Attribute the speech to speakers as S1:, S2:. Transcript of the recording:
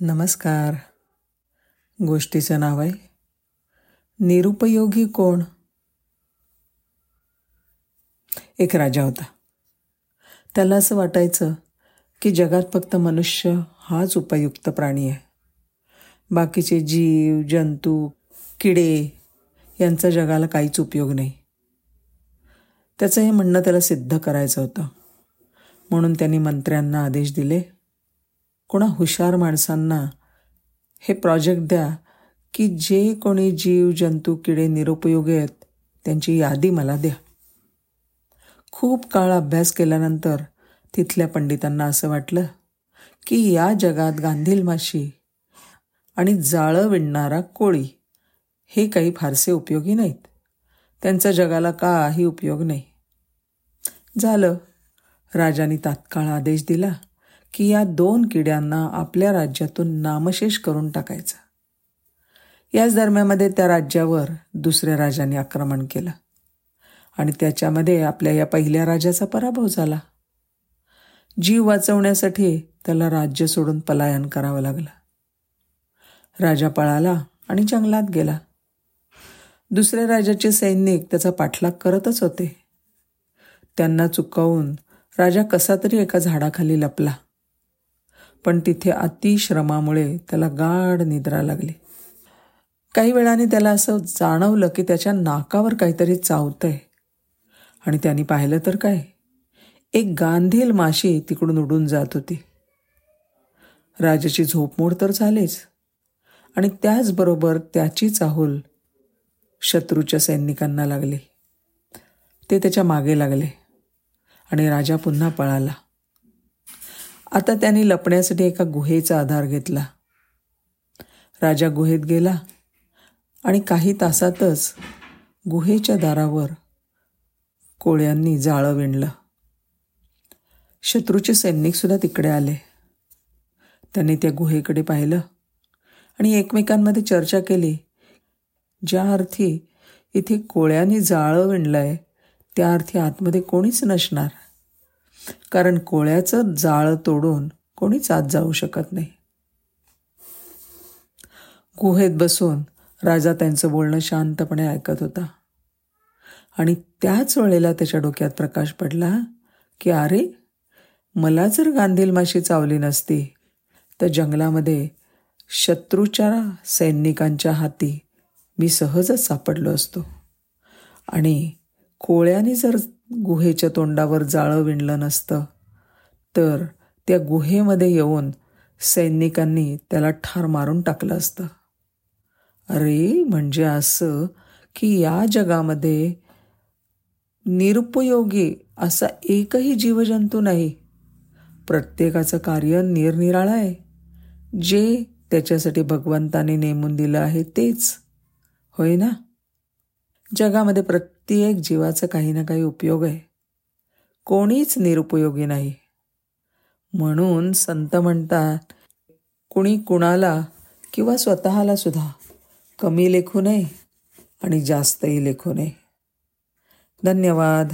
S1: नमस्कार. गोष्टीचं नाव आहे निरुपयोगी कोण? एक राजा होता. त्याला असं वाटायचं की जगात फक्त मनुष्य हाच उपयुक्त प्राणी आहे. बाकीचे जीव जंतू किडे यांचा जगाला काहीच उपयोग नाही. त्याचं हे म्हणणं त्याला सिद्ध करायचं होतं. म्हणून त्यांनी मंत्र्यांना आदेश दिले कोणा हुशार माणसांना हे प्रोजेक्ट द्या की जे कोणी जीव जंतू किडे निरुपयोगी आहेत त्यांची यादी मला द्या. खूप काळ अभ्यास केल्यानंतर तिथल्या पंडितांना असं वाटलं की या जगात गांधील माशी आणि जाळं विणणारा कोळी हे काही फारसे उपयोगी नाहीत. त्यांचा जगाला काही उपयोग नाही. झालं. राजाने तात्काळ आदेश दिला. की या दोन किड्यांना आपल्या राज्यातून नामशेष करून टाकायचा. याच दरम्यामध्ये त्या राज्यावर दुसऱ्या राजाने आक्रमण केलं. आणि त्याच्यामध्ये आपल्या या पहिल्या राजाचा पराभव झाला. जीव वाचवण्यासाठी त्याला राज्य सोडून पलायन करावं लागलं. राजा पळाला आणि जंगलात गेला. दुसऱ्या राजाचे सैनिक त्याचा पाठलाग करतच होते. त्यांना चुकवून राजा कसा तरी एका झाडाखाली लपला. पण तिथे अतिश्रमामुळे त्याला गाढ निद्रा लागली. काही वेळाने त्याला असं जाणवलं की त्याच्या नाकावर काहीतरी चावतंय. आणि त्यांनी पाहिलं तर काय? एक गांधील माशी तिकडून उडून जात होती. राजाची झोपमोड तर झालीच. आणि त्याचबरोबर त्याची चाहूल शत्रूच्या सैनिकांना लागली. ते त्याच्यामागे लागले. आणि राजा पुन्हा पळाला. आता त्यांनी लपण्यासाठी एका गुहेचा आधार घेतला. राजा गुहेत गेला आणि काही तासातच गुहेच्या दारावर कोळ्यांनी जाळं विणलं. शत्रूचे सैनिकसुद्धा तिकडे आले. त्यांनी त्या गुहेकडे पाहिलं आणि एकमेकांमध्ये चर्चा केली. ज्या अर्थी इथे कोळ्यांनी जाळं विणलं आहे त्या अर्थी आतमध्ये कोणीच नसणार. कारण कोळ्याचं जाळं तोडून कोणीच आत जाऊ शकत नाही. गुहेत बसून राजा त्यांचं बोलणं शांतपणे ऐकत होता. आणि त्याच वेळेला त्याच्या डोक्यात प्रकाश पडला की अरे मला जर गांधील माशी चावली नसती तर जंगलामध्ये शत्रूच्या सैनिकांच्या हाती मी सहजच सापडलो असतो. आणि कोळ्याने जर गुहेच्या तोंडावर जाळं विणलं नसतं. तर त्या गुहेमध्ये येऊन सैनिकांनी त्याला ठार मारून टाकलं असतं. अरे म्हणजे असं की या जगामध्ये निरुपयोगी असा एकही जीवजंतू नाही. प्रत्येकाचं कार्य निरनिराळं आहे. जे त्याच्यासाठी भगवंताने नेमून दिलं आहे तेच. होय ना? जगामध्ये प्रत्येक जीवाचा काही ना काही उपयोग आहे. कोणीच निरुपयोगी नाही. म्हणून संत म्हणतात कुणी कुणाला किंवा स्वतःला सुद्धा कमी लेखू नये आणि जास्तही लेखू नये. धन्यवाद.